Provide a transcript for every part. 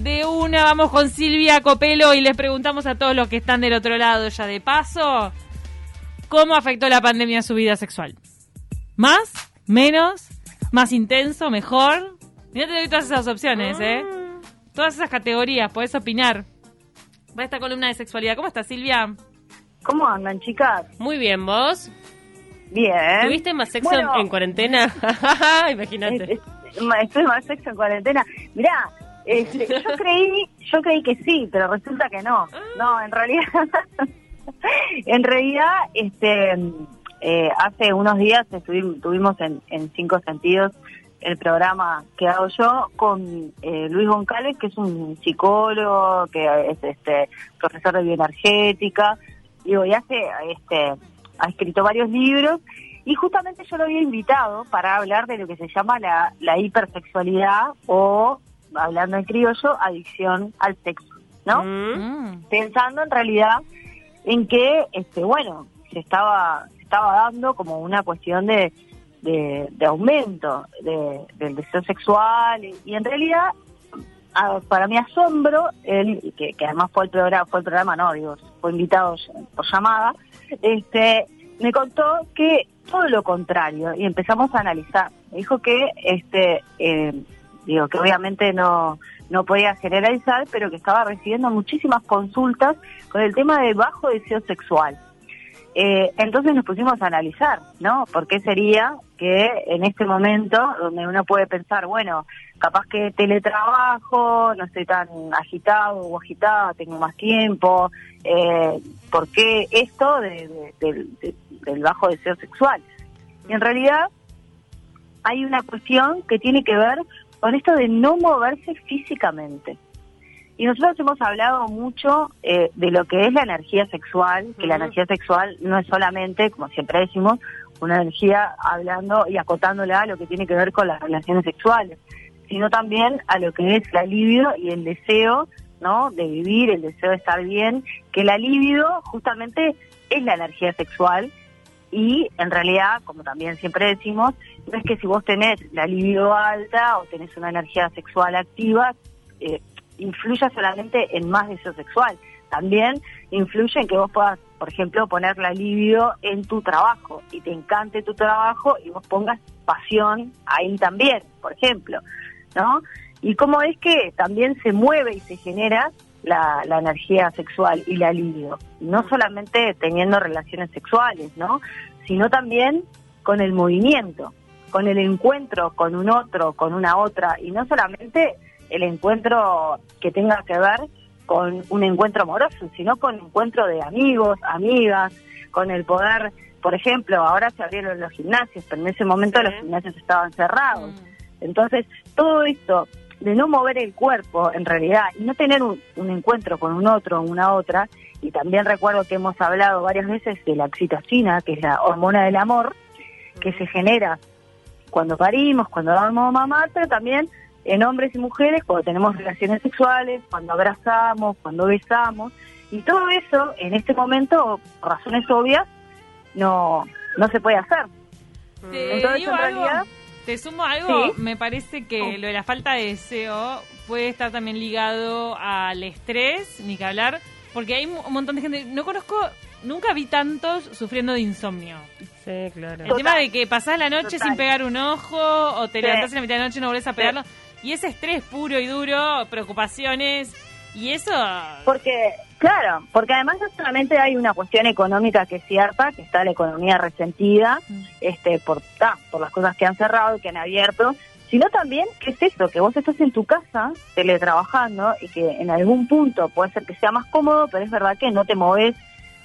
De una vamos con Silvia Copelo y les preguntamos a todos los que están del otro lado ya de paso, ¿cómo afectó la pandemia a su vida sexual? ¿Más? ¿Menos? ¿Más intenso? ¿Mejor? Mira, te doy todas esas opciones, ¿eh? Todas esas categorías, podés opinar. Va esta columna de sexualidad. ¿Cómo estás, Silvia? ¿Cómo andan, chicas? Muy bien, ¿vos? Bien. ¿Tuviste más sexo Bueno. en cuarentena? Imagínate. Es- es- ma- Estoy más sexo en cuarentena. Mirá, este, yo creí, yo creí que sí, pero resulta que no. No, en realidad, en realidad, este, eh, hace unos días estuvimos, tuvimos en, en Cinco Sentidos el programa que hago yo con eh, Luis Goncalves, que es un psicólogo, que es este profesor de bioenergética, digo, y hace, este, ha escrito varios libros y justamente yo lo había invitado para hablar de lo que se llama la, la hipersexualidad o, hablando en criollo, adicción al sexo, ¿no? Mm. Pensando en realidad en que, este, bueno, se estaba, se estaba dando como una cuestión de, de, de aumento de- del deseo sexual y, y en realidad, a- para mi asombro, él, que, que además fue el programa, fue el programa, no, digo, fue invitado por llamada, este, me contó que todo lo contrario y empezamos a analizar. Me dijo que, este, eh, digo, que obviamente no, no podía generalizar, pero que estaba recibiendo muchísimas consultas con el tema del bajo deseo sexual. Eh, entonces nos pusimos a analizar, ¿no? ¿Por qué sería que en este momento, donde uno puede pensar, bueno, capaz que teletrabajo, no estoy tan agitado o agitada, tengo más tiempo, eh, ¿por qué esto de- de- de- del bajo deseo sexual? Y en realidad hay una cuestión que tiene que ver con esto de no moverse físicamente. Y nosotros hemos hablado mucho eh, de lo que es la energía sexual, que la energía sexual no es solamente, como siempre decimos, una energía hablando y acotándola a lo que tiene que ver con las relaciones sexuales, sino también a lo que es la libido y el deseo, ¿no? De vivir, el deseo de estar bien, que la libido justamente es la energía sexual y en realidad, como también siempre decimos, no es que si vos tenés la libido alta o tenés una energía sexual activa, eh, influya solamente en más deseo sexual. También influye en que vos puedas, por ejemplo, poner la libido en tu trabajo y te encante tu trabajo y vos pongas pasión ahí también, por ejemplo, ¿no? Y cómo es que también se mueve y se genera la, la energía sexual y la libido, no solamente teniendo relaciones sexuales, ¿no? Sino también con el movimiento, con el encuentro con un otro, con una otra, y no solamente el encuentro que tenga que ver con un encuentro amoroso, sino con encuentro de amigos, amigas, con el poder, por ejemplo, ahora se abrieron los gimnasios, pero en ese momento Sí. los gimnasios estaban cerrados. Mm. Entonces, todo esto de no mover el cuerpo en realidad y no tener un, un encuentro con un otro o una otra, y también recuerdo que hemos hablado varias veces de la oxitocina, que es la hormona del amor, que se genera cuando parimos, cuando damos mamá, pero también en hombres y mujeres cuando tenemos relaciones sexuales, cuando abrazamos, cuando besamos, y todo eso en este momento, por razones obvias, no, no se puede hacer. Entonces, en algo, realidad- te sumo algo, Sí. me parece que Oh. lo de la falta de deseo puede estar también ligado al estrés, ni que hablar, porque hay un montón de gente, no conozco, nunca vi tantos sufriendo de insomnio. Sí, claro. El Total. tema de que pasás la noche Total. sin pegar un ojo o te Sí. levantás en la mitad de la noche y no volvés a Sí. pegarlo. Y ese estrés puro y duro, preocupaciones, y eso... Porque, claro, porque además no solamente hay una cuestión económica que es cierta, que está la economía resentida, Mm. este, por, ta, por las cosas que han cerrado y que han abierto, sino también que es eso, que vos estás en tu casa teletrabajando y que en algún punto puede ser que sea más cómodo, pero es verdad que no te moves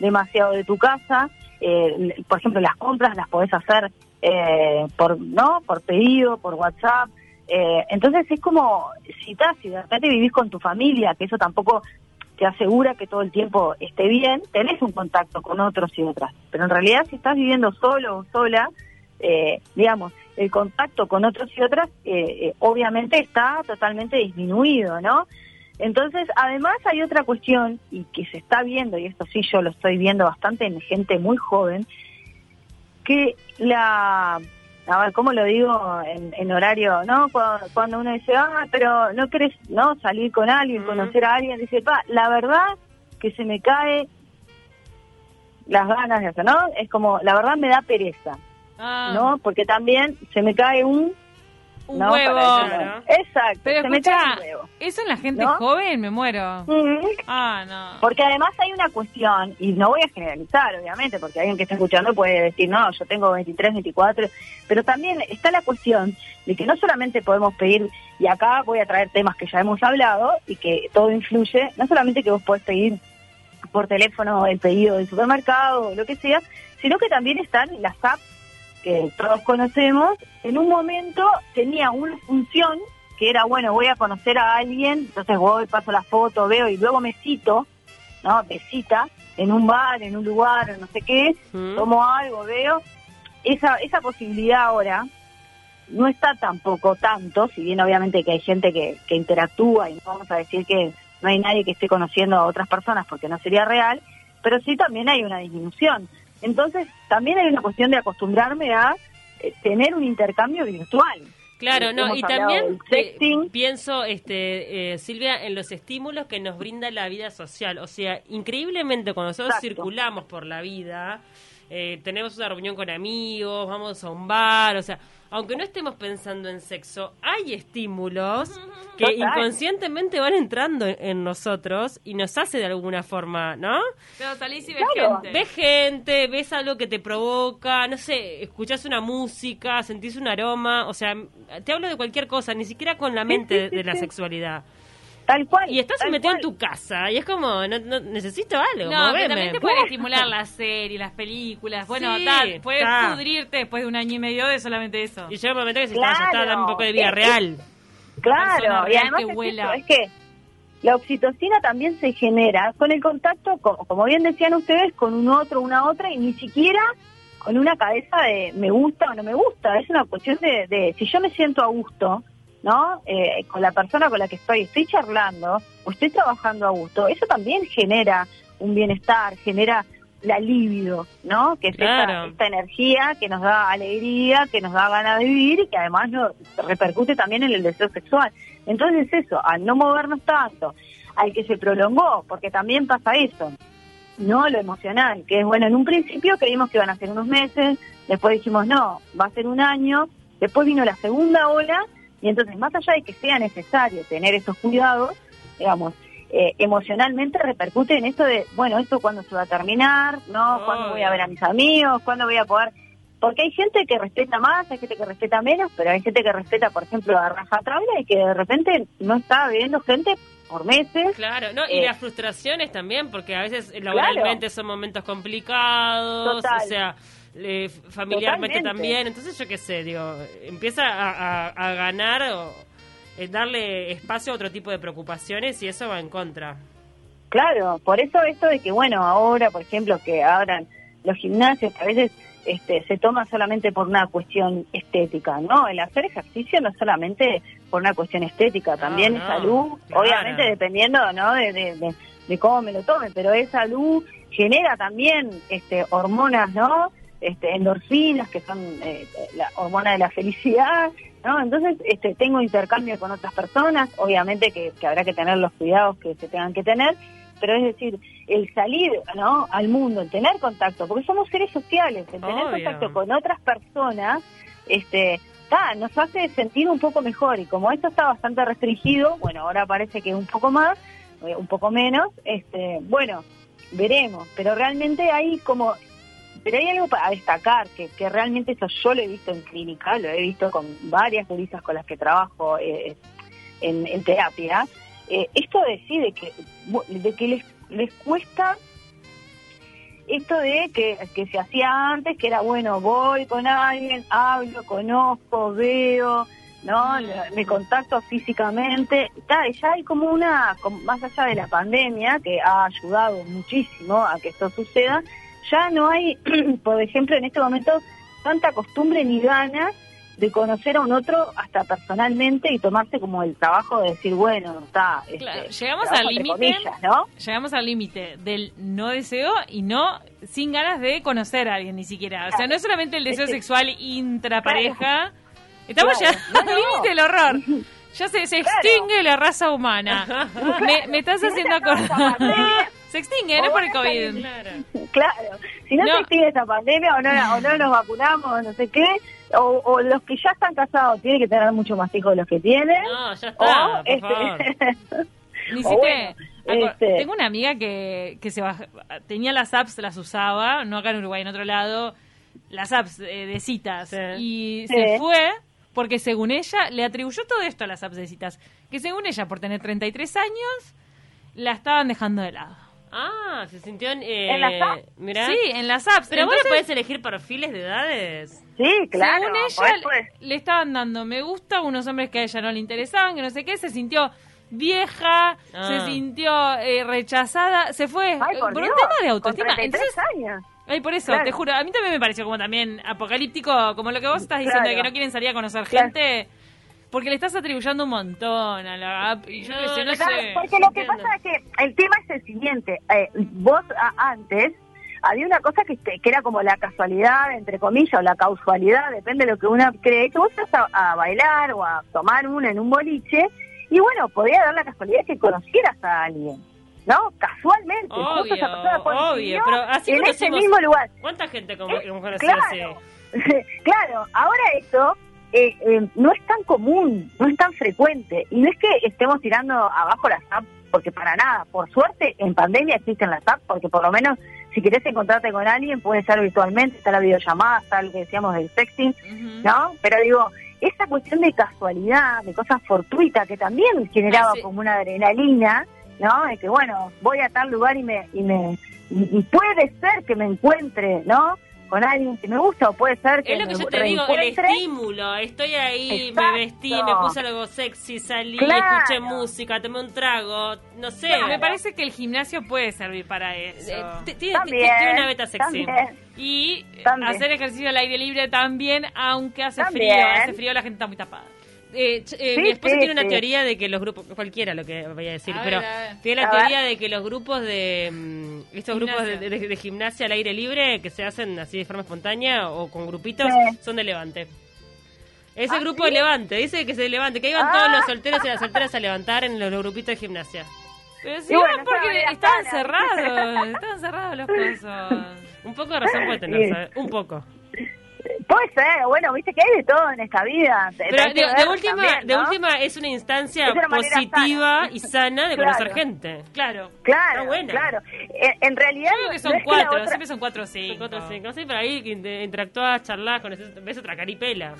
demasiado de tu casa. Eh, por ejemplo, las compras las podés hacer eh, por no por pedido, por WhatsApp. Eh, entonces es como si, ta, si de repente vivís con tu familia, que eso tampoco te asegura que todo el tiempo esté bien, tenés un contacto con otros y otras. Pero en realidad si estás viviendo solo o sola, eh, digamos, el contacto con otros y otras eh, eh, obviamente está totalmente disminuido, ¿no? Entonces, además hay otra cuestión y que se está viendo, y esto sí yo lo estoy viendo bastante en gente muy joven, que la, a ver, ¿cómo lo digo en, en horario, no? Cuando, cuando uno dice, ah, pero no querés, ¿no? Salir con alguien, conocer a alguien, dice, pa, la verdad que se me cae las ganas de hacer, ¿no? Es como, la verdad me da pereza, Ah, ¿no? Porque también se me cae un... Un ¿no? huevo. Para decirlo. Claro. Exacto, Pero se me cae un huevo. eso en la gente ¿No? joven me muero. Ah, no. Porque además hay una cuestión, y no voy a generalizar, obviamente, porque alguien que está escuchando puede decir, no, yo tengo 23, 24, pero también está la cuestión de que no solamente podemos pedir, y acá voy a traer temas que ya hemos hablado, y que todo influye, no solamente que vos podés pedir por teléfono el pedido del supermercado o lo que sea, sino que también están las apps que todos conocemos. En un momento tenía una función que era, bueno, voy a conocer a alguien, entonces voy, paso la foto, veo y luego me cito, ¿no? Me cita en un bar, en un lugar, no sé qué, Mm. tomo algo, veo. Esa, esa posibilidad ahora no está tampoco tanto, si bien obviamente que hay gente que, que interactúa y no vamos a decir que no hay nadie que esté conociendo a otras personas porque no sería real, pero sí también hay una disminución. Entonces también hay una cuestión de acostumbrarme a eh, tener un intercambio virtual. Claro, no, y también eh, pienso, este, eh, Silvia, en los estímulos que nos brinda la vida social. O sea, increíblemente cuando nosotros Exacto. circulamos por la vida, eh, tenemos una reunión con amigos, vamos a un bar, o sea, aunque no estemos pensando en sexo, hay estímulos que Total. inconscientemente van entrando en, en nosotros y nos hace de alguna forma, ¿no? Pero salís y ves Claro. gente. Ves gente, ves algo que te provoca, no sé, escuchás una música, sentís un aroma, o sea, te hablo de cualquier cosa, ni siquiera con la mente de la sexualidad. Tal cual. Y estás tal metido en cual. tu casa y es como, no, no- necesito algo, No, moveme. pero también te pueden estimular las series, las películas. Bueno, Sí, tal, puedes está. pudrirte después de un año y medio de solamente eso. Y llega un momento que se Claro. está, ya está dando un poco de vida Es- real. Claro, y además que es, huela. eso, es que la oxitocina también se genera con el contacto, co- como bien decían ustedes, con un otro, una otra, y ni siquiera con una cabeza de me gusta o no me gusta. Es una cuestión de, de si yo me siento a gusto, ¿no? Eh, con la persona con la que estoy, estoy charlando o estoy trabajando a gusto, eso también genera un bienestar, genera la libido, ¿no? Que es esta- esta, energía que nos da alegría, que nos da ganas de vivir y que además nos repercute también en el deseo sexual. Entonces eso, al no movernos tanto, al que se prolongó, porque también pasa eso, no lo emocional, que es bueno, en un principio creímos que iban a ser unos meses, después dijimos no, va a ser un año, después vino la segunda ola y entonces más allá de que sea necesario tener estos cuidados, digamos, eh, emocionalmente repercute en esto de, bueno, esto cuándo se va a terminar, ¿no? ¿Cuándo voy a ver a mis amigos? ¿Cuándo voy a poder...? Porque hay gente que respeta más, hay gente que respeta menos, pero hay gente que respeta, por ejemplo, a rajatabla y que de repente no está viendo gente por meses. Claro, no, y Eh, las frustraciones también, porque a veces laboralmente son momentos complicados, Total. o sea, eh, familiarmente Totalmente. también. Entonces, yo qué sé, digo, empieza a, a- a ganar o eh, darle espacio a otro tipo de preocupaciones y eso va en contra. Claro, por eso esto de que, bueno, ahora, por ejemplo, que abran los gimnasios, que a veces este, se toma solamente por una cuestión estética, ¿no? El hacer ejercicio no es solamente por una cuestión estética, también No, salud, claro. obviamente dependiendo, ¿no? De, de, de- de cómo me lo tome, pero es salud, genera también este, hormonas, ¿no? Este, endorfinas, que son eh, la hormona de la felicidad, ¿no? Entonces, este, tengo intercambio con otras personas, obviamente que, que habrá que tener los cuidados que se tengan que tener, pero es decir, el salir ¿no? al mundo, el tener contacto, porque somos seres sociales, el tener Obvio. contacto con otras personas, este, ta, nos hace sentir un poco mejor y como esto está bastante restringido, bueno, ahora parece que un poco más, eh, un poco menos, este, bueno, veremos, pero realmente hay como, pero hay algo para destacar, que, que realmente eso yo lo he visto en clínica, lo he visto con varias turistas con las que trabajo eh, en, en terapia, eh, esto de sí, de que, de que les, les cuesta esto de que, que se hacía antes, que era bueno, voy con alguien, hablo, conozco, veo, ¿no? Me contacto físicamente. Ya hay como una, más allá de la pandemia, que ha ayudado muchísimo a que esto suceda, ya no hay, por ejemplo, en este momento, tanta costumbre ni ganas de conocer a un otro hasta personalmente y tomarse como el trabajo de decir, bueno, está... Este, llegamos al límite. ¿no? Llegamos al límite del no deseo y no sin ganas de conocer a alguien ni siquiera. O sea, no es solamente el deseo sexual intrapareja. Estamos Claro, llegando al no, no. límite del horror. Ya se, extingue la raza humana. Me, me estás haciendo acordar. Se extingue, no o por el COVID. Claro. Claro, si no, No. se extingue esta pandemia o no, o no nos vacunamos no sé qué, o, o los que ya están casados tienen que tener mucho más hijos de los que tienen. No, ya o, está, por este, favor. O hiciste bueno, acor- este- Tengo una amiga que, que se baj- tenía las apps, las usaba, no acá en Uruguay, en otro lado, las apps eh, de citas. Sí. Y Sí. se fue porque según ella, le atribuyó todo esto a las apps de citas. Que según ella, por tener 33 años, la estaban dejando de lado. Ah, se sintió en... ¿En las apps? Mirá. Sí, en las apps. Pero vos no Entonces, podés elegir perfiles de edades. sí, claro. según ella, le estaban dando me gusta a unos hombres que a ella no le interesaban, que no sé qué, se sintió vieja, Ah. se sintió eh, rechazada, se fue Ay, eh, por, por Dios, un tema de con autoestima. 33 Entonces, años. ay, por eso, Claro. te juro, a mí también me pareció como también apocalíptico, como lo que vos estás diciendo, de que no quieren salir a conocer Claro. gente, porque le estás atribuyendo un montón a la app, y yo No, qué sé, no no, sé. Claro, porque lo que pasa es que el tema es el siguiente. eh, vos a- antes había una cosa que, que era como la casualidad, entre comillas, o la causalidad, depende de lo que uno cree, que vos ibas a, a bailar o a tomar una en un boliche y bueno, podía dar la casualidad que conocieras a alguien, ¿no? Casualmente. Obvio, esa persona obvio, pero así en ese mismo lugar. ¿Cuánta gente como, hemos conocido así? Claro, claro, ahora eso eh, eh, no es tan común, no es tan frecuente. Y no es que estemos tirando abajo las apps, porque para nada. Por suerte, en pandemia existen las apps, porque por lo menos si querés encontrarte con alguien, puede ser virtualmente, está la videollamada, está lo que decíamos del sexting. ¿no? Pero digo, esa cuestión de casualidad, de cosas fortuitas, que también generaba Ah, sí. como una adrenalina, ¿no? De que, bueno, voy a tal lugar y me... Y me y, y puede ser que me encuentre, ¿no? Con alguien que me gusta, o puede ser que Es lo que me yo te digo, el estímulo. Estoy ahí, Exacto. me vestí, me puse algo sexy, salí, Claro. escuché música, tomé un trago, no sé. Claro. Me parece que el gimnasio puede servir para eso. Eh, tiene, También, tiene una beta sexy. Y También. hacer ejercicio al aire libre también, aunque hace frío. Hace frío, la gente está muy tapada. Eh, eh, Sí, mi esposa sí, tiene una sí. teoría de que los grupos, cualquiera lo que voy a decir, A pero ver, a ver. tiene la A teoría ver. de que los grupos de mm, estos grupos de, Gimnasia. de- de gimnasia al aire libre que se hacen así de forma espontánea o con grupitos Sí. son de Levante. Ese ¿Ah, grupo sí? de Levante, dice que se levante, que iban Ah. todos los solteros y las solteras a levantar en los, los grupitos de gimnasia. Pero sí, bueno, porque estaban cerrados. Estaban cerrados los cosos. Un poco de razón puede tener, Sí. ¿sabes? Un poco. Puede ser, bueno, viste que hay de todo en esta vida. Pero de, última, también, de ¿no? última es una instancia Es una manera positiva sana. y sana de Claro. conocer gente. Claro. Claro, buena. claro. En, en realidad. Creo que no son que cuatro, otra- siempre son cuatro o cinco. Cuatro cinco, sí, pero ahí que inter- interactúas, charlas, conoces, ves otra caripela.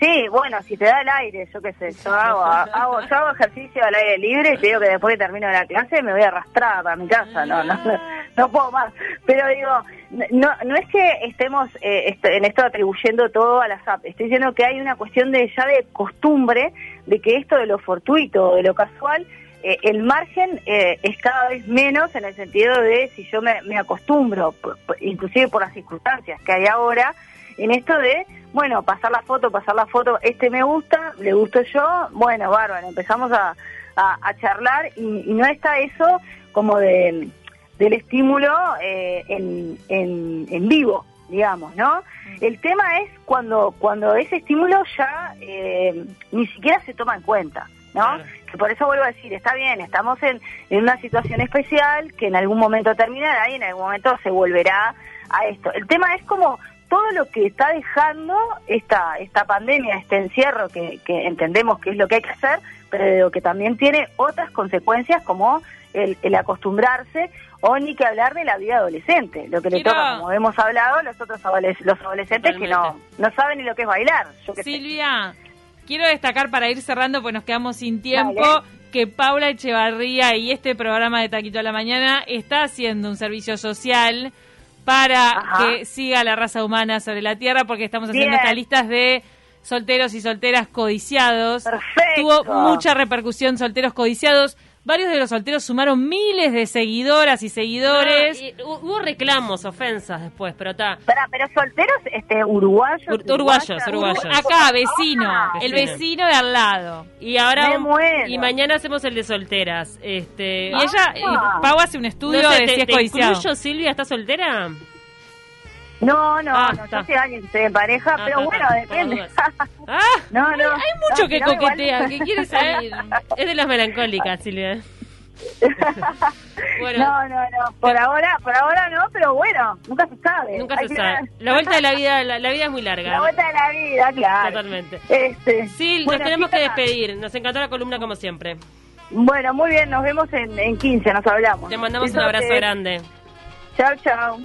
Sí, bueno, si te da el aire, yo qué sé, yo hago, hago, yo hago ejercicio al aire libre y te digo que después que termino la clase me voy a arrastrar a mi casa, no, no, no, no puedo más. Pero digo, no, no es que estemos eh, en esto atribuyendo todo a las apps, estoy diciendo que hay una cuestión de ya de costumbre de que esto de lo fortuito, de lo casual, eh, el margen eh, es cada vez menos en el sentido de si yo me, acostumbro, inclusive por las circunstancias que hay ahora, en esto de, bueno, pasar la foto, pasar la foto, este me gusta, le gusto yo, bueno, bárbaro, empezamos a, a, charlar y no está eso como de, del estímulo eh, en, en, en vivo, digamos, ¿no? El tema es cuando, cuando ese estímulo ya eh, ni siquiera se toma en cuenta, ¿no? Claro. Que por eso vuelvo a decir, está bien, estamos en, en una situación especial que en algún momento terminará y en algún momento se volverá a esto. El tema es como todo lo que está dejando esta, esta pandemia, este encierro, que, que entendemos que es lo que hay que hacer, pero que también tiene otras consecuencias como el, el acostumbrarse o ni que hablar de la vida adolescente, lo que le toca, como hemos hablado, los otros adoles- los adolescentes que no, no saben ni lo que es bailar. Yo sé. Silvia, quiero destacar para ir cerrando, pues nos quedamos sin tiempo, que Paula Echevarría y este programa de Taquito a la Mañana está haciendo un servicio social para Ajá. que siga la raza humana sobre la Tierra, porque estamos haciendo Bien. estas listas de solteros y solteras codiciados. Perfecto. Tuvo mucha repercusión solteros codiciados. Varios de los solteros sumaron miles de seguidoras y seguidores. Ah, y hu- hubo reclamos, ofensas después, pero está. Pero solteros este, uruguayos. Ur- uruguayos, uruguayos. Acá, vecino, Ah, el vecino. de al lado. Y ahora Me muero. y mañana hacemos el de solteras. Este, Y ella, Ah. eh, Pau hace un estudio no sé, de ¿te, si es te incluyo, Silvia? ¿Estás soltera? No, no, Ah, no, yo sé años que estoy en pareja, Ah, pero está, bueno, depende. Ah, no, no. Hay mucho no, que no, igual- coquetea, que quiere salir. es de las melancólicas, Silvia. Bueno, No, no, no. Por ahora, por ahora no, pero bueno, nunca se sabe. nunca Hay se sabe. La vuelta de la vida, la, la vida es muy larga. La vuelta de la vida, claro. Totalmente. Este, Sí, bueno, nos tenemos que despedir. Nos encantó la columna como siempre. Bueno, muy bien, nos vemos en, en 15, nos hablamos. Te mandamos un abrazo grande. Chao, chao.